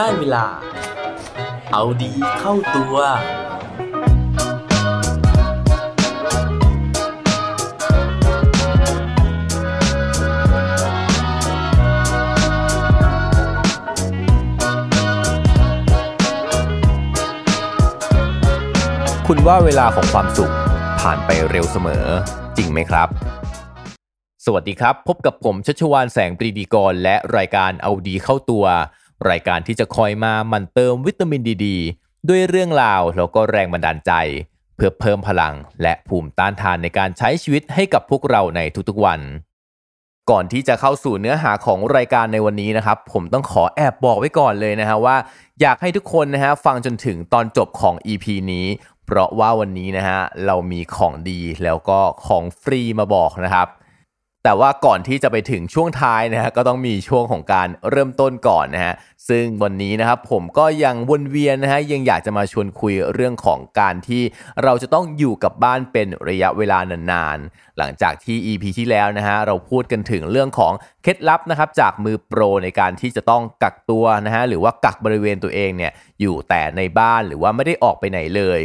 ได้เวลา เอาดีเข้าตัว คุณว่าเวลาของความสุขผ่านไปเร็วเสมอ จริงไหมครับสวัสดีครับ พบกับผมชัชวานแสงปรีดีกร และรายการเอาดีเข้าตัว รายการที่จะคอยมาหมันเติมวิตามินดีดด้วยเรื่องราวแล้วก็แรงบันดาลใจ เพื่อเพิ่มพลังและภูมิต้านทานในการใช้ชีวิตให้กับพวกเราในทุกๆวัน ก่อนที่จะเข้าสู่เนื้อหาของรายการในวันนี้นะครับ ผมต้องขอแอบบอกไว้ก่อนเลยนะฮะว่า อยากให้ทุกคนนะฮะฟังจนถึงตอนจบของ EP นี้เพราะว่าวันนี้นะฮะเรามีของดีแล้วก็ของฟรีมาบอกนะครับ แต่ว่าก่อนที่จะไปถึงช่วงท้ายนะฮะก็ต้องมีช่วงของการเริ่มต้นก่อนนะฮะซึ่งวันนี้นะครับผมก็ยังวนเวียนนะฮะยังอยากจะมาชวนคุยเรื่องของการที่เราจะต้องอยู่กับบ้านเป็นระยะเวลานานๆ หลังจากที่ EP ที่แล้วนะฮะเราพูดกันถึงเรื่องของเคล็ดลับนะครับจากมือโปรในการที่จะต้องกักตัวนะฮะหรือว่ากักบริเวณตัวเองเนี่ยอยู่แต่ในบ้านหรือว่าไม่ได้ออกไปไหนเลย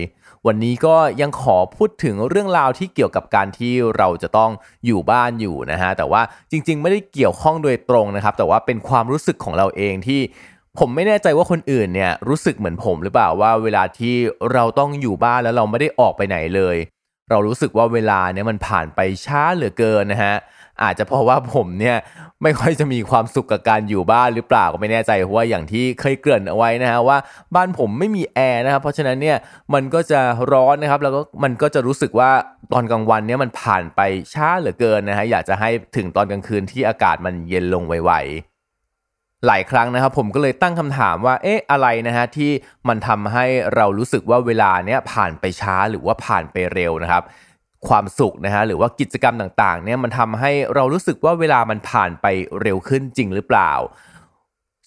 วันนี้ก็ยังขอพูดถึงเรื่องราวที่เกี่ยวกับการที่เราจะต้องอยู่บ้านอยู่นะฮะแต่ว่าจริง ๆ ไม่ได้เกี่ยวข้องโดยตรงนะครับ แต่ว่าเป็นความรู้สึกของเราเองที่ผมไม่แน่ใจว่าคนอื่นเนี่ยรู้สึกเหมือนผมหรือเปล่าว่าเวลาที่เราต้องอยู่บ้านแล้วเราไม่ได้ออกไปไหนเลย เรารู้สึกว่าเวลาเนี่ยมันผ่านไปช้าเหลือเกินนะฮะอาจจะเพราะว่าผมเนี่ยไม่ค่อยจะมีความสุขกับการอยู่บ้านหรือเปล่าก็ไม่แน่ใจเพราะว่าอย่างที่เคยเกริ่นเอาไว้นะฮะว่าบ้านผมไม่มีแอร์นะครับเพราะฉะนั้นเนี่ยมันก็จะร้อนนะครับแล้วก็มันก็จะรู้สึกว่าตอนกลางวันเนี่ยมันผ่านไปช้าเหลือเกินนะฮะอยากจะให้ถึงตอนกลางคืนที่อากาศมันเย็นลงไวๆ หลายครั้งนะครับผมก็เลยตั้งคำถามว่าเอ๊ะอะไรนะฮะที่มันทำให้เรารู้สึกว่าเวลาเนี้ยผ่านไปช้าหรือว่าผ่านไปเร็วนะครับ ความสุขนะฮะหรือว่ากิจกรรมต่างๆเนี่ยมันทำให้เรารู้สึกว่าเวลามันผ่านไปเร็วขึ้นจริงหรือเปล่า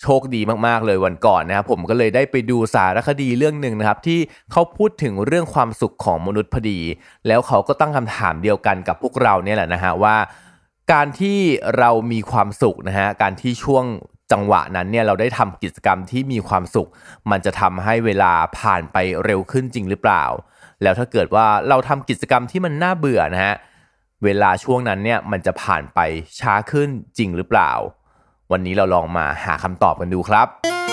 โชคดีมากๆเลยวันก่อนนะครับผมก็เลยได้ไปดูสารคดีเรื่องหนึ่งนะครับ ที่เขาพูดถึงเรื่องความสุขของมนุษย์พอดี แล้วเขาก็ตั้งคำถามเดียวกันกับพวกเราเนี่ยแหละนะฮะว่าการที่เรามีความสุขนะฮะ การที่ช่วง จังหวะนั้นเนี่ยเราได้ทำกิจกรรมที่มีความสุข มันจะทำให้เวลาผ่านไปเร็วขึ้นจริงหรือเปล่า แล้วถ้าเกิดว่าเราทำกิจกรรมที่มันน่าเบื่อนะฮะเวลาช่วงนั้นเนี่ยมันจะผ่านไปช้าขึ้นจริงหรือเปล่า วันนี้เราลองมาหาคำตอบกันดูครับ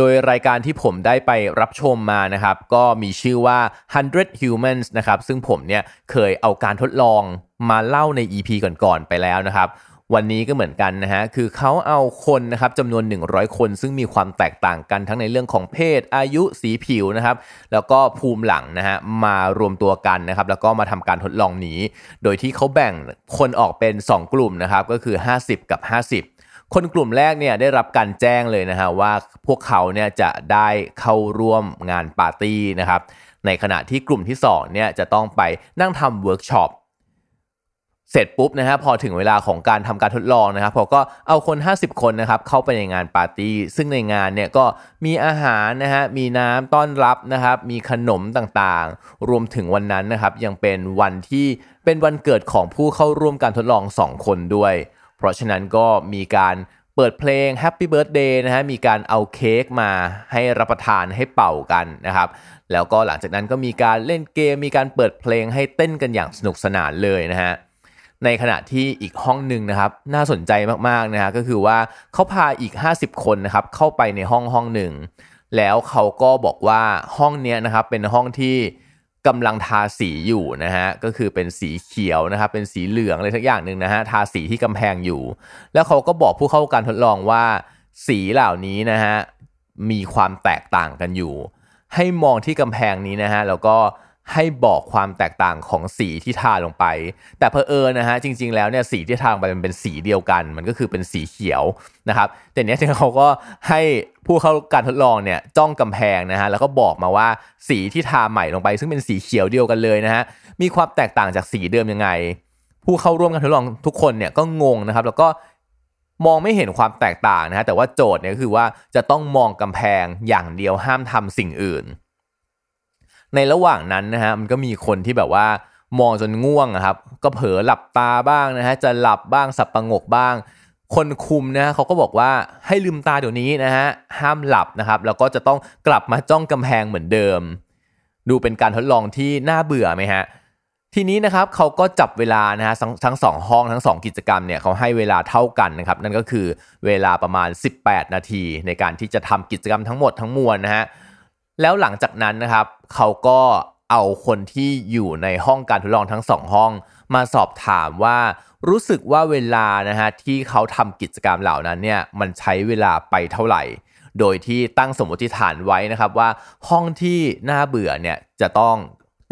โดยรายการที่ผมได้ไปรับชมมานะครับ ก็มีชื่อว่า 100 Humans นะครับ ซึ่งผมเนี่ยเคยเอาการทดลองมาเล่าใน EP ก่อนๆไปแล้วนะครับวันนี้ก็เหมือนกันนะฮะ คือเขาเอาคนนะครับจำนวน 100 คน ซึ่งมีความแตกต่างกันทั้งในเรื่องของเพศ อายุ สีผิวนะครับ แล้วก็ภูมิหลังนะฮะ มารวมตัวกันนะครับ แล้วก็มาทำการทดลองนี้ โดยที่เขาแบ่งคนออกเป็น 2 กลุ่มนะครับ ก็คือ 50 กับ 50 คนกลุ่มแรกเนี่ยได้รับการแจ้งเลยนะฮะว่าพวกเขาเนี่ยจะได้เข้าร่วมงานปาร์ตี้นะครับ ในขณะที่กลุ่มที่2เนี่ยจะต้องไปนั่งทำเวิร์กช็อปเสร็จปุ๊บนะฮะพอถึงเวลาของการทำการทดลองนะครับพอก็เอาคน 50 คนนะครับเข้าไปในงานปาร์ตี้ซึ่งในงานเนี่ยก็มีอาหารนะฮะมีน้ำต้อนรับนะครับมีขนมต่างๆ รวมถึงวันนั้นนะครับยังเป็นวันที่เป็นวันเกิดของผู้เข้าร่วมการทดลอง 2 คนด้วย เพราะฉะนั้นก็มีการเปิดเพลง Happy Birthday นะฮะมีการเอาเค้กมาให้รับประทานให้เป่ากันนะครับแล้วก็หลังจากนั้นก็มีการเล่นเกมมีการเปิดเพลงให้เต้นกันอย่างสนุกสนานเลยนะฮะในขณะที่อีกห้องหนึ่งนะครับน่าสนใจมากๆนะฮะก็คือว่าเขาพาอีก 50 คนนะครับเข้าไปในห้องห้องหนึ่งแล้วเขาก็บอกว่าห้องเนี้ยนะครับเป็นห้องที่ กำลังทาสีอยู่นะฮะก็คือเป็นสีเขียวนะครับเป็นสีเหลืองอะไรทักอย่างหนึ่งนะฮะทาสีที่กำแพงอยู่ แล้วเขาก็บอกผู้เข้าการทดลองว่า สีเหล่านี้นะฮะมีความแตกต่างกันอยู่ ให้มองที่กำแพงนี้นะฮะแล้วก็ ให้บอกความแตกต่างของสีที่ทาลงไป แต่เพอเอิญนะฮะจริง ๆ แล้วเนี่ยสีที่ทาลงไปมันเป็นสีเดียวกัน มันก็คือเป็นสีเขียวนะครับแต่เนี้ยเขาก็ให้ผู้เข้าการทดลองเนี่ยจ้องกำแพงนะฮะแล้วก็บอกมาว่าสีที่ทาใหม่ลงไป ซึ่งเป็นสีเขียวเดียวกันเลยนะฮะมีความแตกต่างจากสีเดิมยังไง ผู้เข้าร่วมการทดลองทุกคนเนี่ยก็งงนะครับ แล้วก็มองไม่เห็นความแตกต่างนะฮะแต่ว่าโจทย์เนี่ยคือว่าจะต้องมองกำแพงอย่างเดียวห้ามทำสิ่งอื่น ในระหว่างนั้นนะฮะมันก็มีคนที่แบบว่ามองจนง่วงอะครับ ก็เผลอหลับตาบ้างนะฮะจะหลับบ้างสับประงกบ้าง คนคุมนะฮะเขาก็บอกว่าให้ลืมตาเดี๋ยวนี้นะฮะห้ามหลับนะครับแล้วก็จะต้องกลับมาจ้องกำแพงเหมือนเดิม ดูเป็นการทดลองที่น่าเบื่อไหมฮะทีนี้นะครับเขาก็จับเวลานะฮะทั้งสองห้องทั้งสองกิจกรรมเนี่ยเขาให้เวลาเท่ากันนะครับ นั่นก็คือเวลาประมาณ 18 นาที ในการที่จะทำกิจกรรมทั้งหมดทั้งมวลนะฮะ แล้วหลังจากนั้นนะครับ เขาก็เอาคนที่อยู่ในห้องการทดลองทั้งสองห้อง มาสอบถามว่ารู้สึกว่าเวลานะฮะที่เขาทำกิจกรรมเหล่านั้นเนี่ยมันใช้เวลาไปเท่าไหร่ โดยที่ตั้งสมมติฐานไว้นะครับว่าห้องที่น่าเบื่อเนี่ยจะต้อง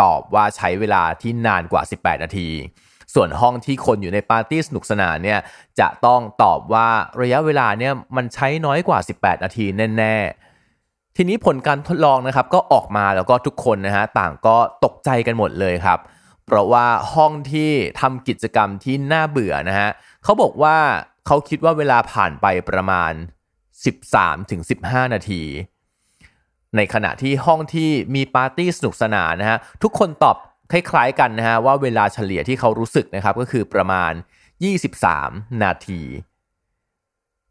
ตอบว่าใช้เวลาที่นานกว่า 18 นาที ส่วนห้องที่คนอยู่ในปาร์ตี้สนุกสนานเนี่ยจะต้องตอบว่าระยะเวลาเนี่ยมันใช้น้อยกว่า 18 นาทีแน่ๆ ทีนี้ผลการทดลองนะครับก็ออกมาแล้วก็ทุกคนนะฮะต่างก็ตกใจกันหมดเลยครับ เพราะว่าห้องที่ทำกิจกรรมที่น่าเบื่อนะฮะเขาบอกว่าเขาคิดว่าเวลาผ่านไปประมาณ 13-15 นาที ในขณะที่ห้องที่มีปาร์ตี้สนุกสนานนะฮะทุกคนตอบคล้ายๆกันนะฮะว่าเวลาเฉลี่ยที่เขารู้สึกนะครับก็คือประมาณ 23 นาที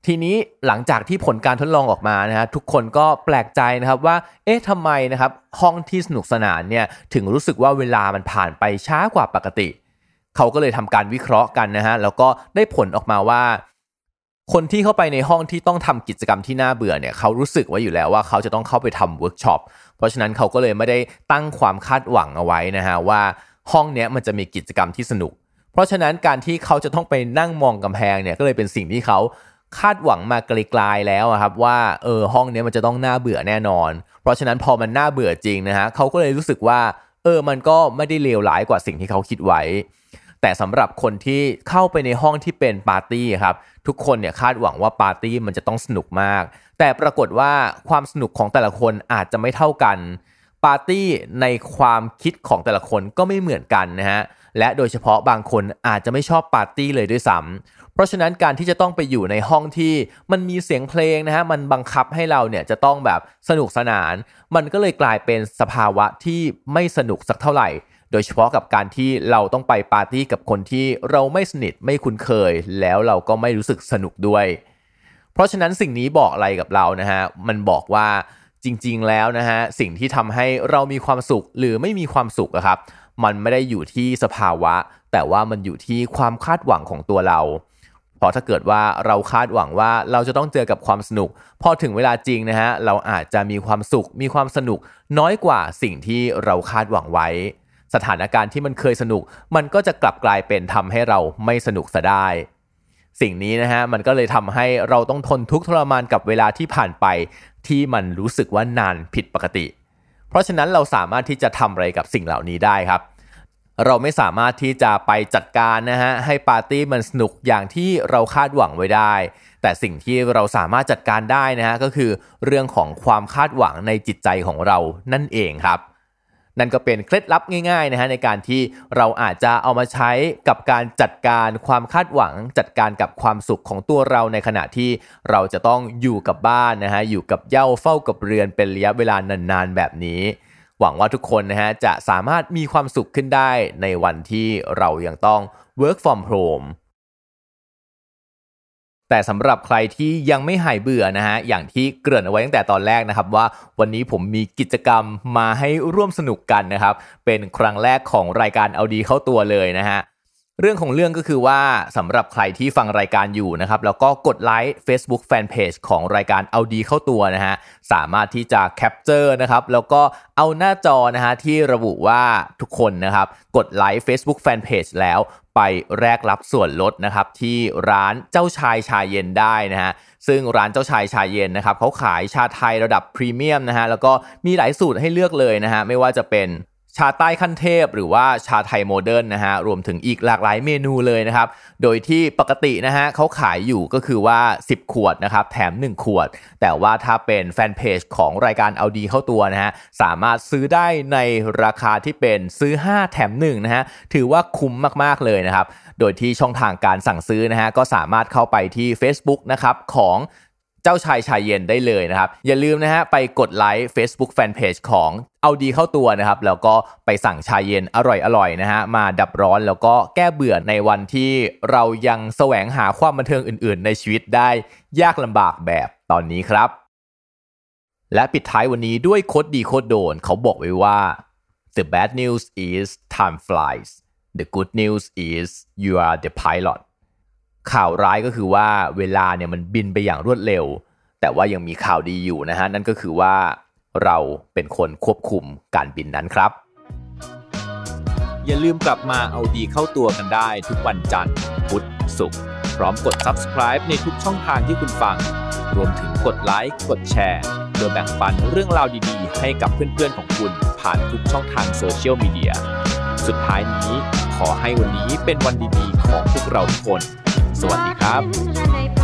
ทีนี้หลังจากที่ผลการทดลองออกมานะฮะทุกคนก็แปลกใจนะครับว่า เอ๊ะทำไมนะครับห้องที่สนุกสนานเนี่ยถึงรู้สึกว่าเวลามันผ่านไปช้ากว่าปกติ เขาก็เลยทำการวิเคราะห์กันนะฮะแล้วก็ได้ผลออกมาว่า คนที่เข้าไปในห้องที่ต้องทำกิจกรรมที่น่าเบื่อเนี่ยเขารู้สึกไว้อยู่แล้วว่าเขาจะต้องเข้าไปทำเวิร์กช็อปเพราะฉะนั้นเขาก็เลยไม่ได้ตั้งความคาดหวังเอาไว้นะฮะว่าห้องเนี้ยมันจะมีกิจกรรมที่สนุก เพราะฉะนั้นการที่เขาจะต้องไปนั่งมองกำแพงเนี่ยก็เลยเป็นสิ่งที่เขา คาดหวังมาไกลๆแล้วครับว่าเออห้องนี้มันจะต้องน่าเบื่อแน่นอน เพราะฉะนั้นพอมันน่าเบื่อจริงนะฮะเขาก็เลยรู้สึกว่าเออมันก็ไม่ได้เลวร้ายกว่าสิ่งที่เขาคิดไว้ แต่สำหรับคนที่เข้าไปในห้องที่เป็นปาร์ตี้ครับทุกคนเนี่ยคาดหวังว่าปาร์ตี้มันจะต้องสนุกมาก แต่ปรากฏว่าความสนุกของแต่ละคนอาจจะไม่เท่ากัน ปาร์ตี้ในความคิดของแต่ละคนก็ไม่เหมือนกันนะฮะและโดยเฉพาะบางคนอาจจะไม่ชอบปาร์ตี้เลยด้วยซ้ำเพราะฉะนั้นการที่จะต้องไปอยู่ในห้องที่มันมีเสียงเพลงนะฮะมันบังคับให้เราเนี่ยจะต้องแบบสนุกสนาน มันก็เลยกลายเป็นสภาวะที่ไม่สนุกสักเท่าไหร่ โดยเฉพาะกับการที่เราต้องไปปาร์ตี้กับคนที่เราไม่สนิทไม่คุ้นเคย แล้วเราก็ไม่รู้สึกสนุกด้วย เพราะฉะนั้นสิ่งนี้บอกอะไรกับเรานะฮะมันบอกว่า จริง ๆ แล้วนะฮะสิ่งที่ทำให้เรามีความสุขหรือไม่มีความสุขครับ มันไม่ได้อยู่ที่สภาวะ แต่ว่ามันอยู่ที่ความคาดหวังของตัวเราเพราะถ้าเกิดว่าเราคาดหวังว่าเราจะต้องเจอกับความสนุก พอถึงเวลาจริงนะฮะเราอาจจะมีความสุข มีความสนุก น้อยกว่าสิ่งที่เราคาดหวังไว้ สถานการณ์ที่มันเคยสนุก มันก็จะกลับกลายเป็นทำให้เราไม่สนุกซะได้ สิ่งนี้นะฮะมันก็เลยทำให้เราต้องทนทุกข์ทรมานกับเวลาที่ผ่านไป ที่มันรู้สึกว่านานผิดปกติ เพราะฉะนั้นเราสามารถที่จะทำอะไรกับสิ่งเหล่านี้ได้ครับ เราไม่สามารถที่จะไปจัดการนะฮะให้ปาร์ตี้มันสนุกอย่างที่เราคาดหวังไว้ได้ แต่สิ่งที่เราสามารถจัดการได้นะฮะก็คือเรื่องของความคาดหวังในจิตใจของเรานั่นเองครับ นั่นก็เป็นเคล็ดลับง่ายๆนะฮะในการที่เราอาจจะเอามาใช้กับการจัดการความคาดหวัง จัดการกับความสุขของตัวเราในขณะที่เราจะต้องอยู่กับบ้านนะฮะอยู่กับเย่าเฝ้ากับเรือนเป็นระยะเวลานานๆแบบนี้ หวังว่าทุกคนนะฮะจะสามารถมีความสุขขึ้นได้ในวันที่เรายังต้อง work from home แต่สำหรับใครที่ยังไม่หายเบื่อนะฮะ อย่างที่เกริ่นเอาไว้ตั้งแต่ตอนแรกนะครับ ว่าวันนี้ผมมีกิจกรรมมาให้ร่วมสนุกกันนะครับ เป็นครั้งแรกของรายการเอาดีเข้าตัวเลยนะฮะ เรื่องของเรื่องก็คือว่าสำหรับใครที่ฟังรายการอยู่นะครับ แล้วก็กด like Facebook Fanpage ของรายการเอาดีเข้าตัวนะฮะสามารถที่จะ capture นะครับแล้วก็เอาหน้าจอนะฮะที่ระบุว่าทุกคนนะครับกดไลค์ Facebook Fanpage แล้วไปแลกรับส่วนลดนะครับที่ร้านเจ้าชายชาเย็นได้นะฮะซึ่งร้านเจ้าชายชาเย็นนะครับเขาขายชาไทยระดับพรีเมียมนะฮะแล้วก็มีหลายสูตรให้เลือกเลยนะฮะไม่ว่าจะเป็น ชาใต้ขั้นเทพหรือว่าชาไทยโมเดิร์นนะฮะรวมถึงอีกหลากหลายเมนูเลยนะครับ โดยที่ปกตินะฮะเขาขายอยู่ก็คือว่า 10 ขวดนะครับแถม 1 ขวด แต่ว่าถ้าเป็นแฟนเพจของรายการเอาดีเข้าตัวนะฮะสามารถซื้อได้ในราคาที่เป็นซื้อ 5 แถม1นะฮะถือว่าคุ้มมากๆเลยนะครับ โดยที่ช่องทางการสั่งซื้อนะฮะก็สามารถเข้าไปที่ Facebook นะครับของ เจ้าชายชายเย็นได้เลยนะครับ อย่าลืมนะฮะไปกดไลค์ Facebook Fanpage ของเอาดีเข้าตัวนะครับ แล้วก็ไปสั่งชายเย็นอร่อยๆนะฮะมาดับร้อนแล้วก็แก้เบื่อในวันที่เรายังแสวงหาความบันเทิงอื่นๆ ในชีวิตได้ยากลำบากแบบตอนนี้ครับ และปิดท้ายวันนี้ด้วยโคดดีโคดโดนเขาบอกไว้ว่า the bad news is time flies the good news is you are the pilot ข่าวร้ายก็คือว่าเวลาเนี่ยมันบินไปอย่างรวดเร็ว แต่ว่ายังมีข่าวดีอยู่นะฮะนั่นก็คือว่าเราเป็นคนควบคุมการบินนั้นครับ อย่าลืมกลับมาเอาดีเข้าตัวกันได้ทุกวันจันทร์พุธศุกร์พร้อมกด subscribe ในทุกช่องทางที่คุณฟัง รวมถึงกดไลค์กดแชร์เพื่อแบ่งปันเรื่องราวดีๆ ให้กับเพื่อนๆของคุณผ่านทุกช่องทางโซเชียลมีเดียสุดท้ายนี้ขอให้วันนี้เป็นวันดีๆ ของพวกเราทุกคน วัสดีครับ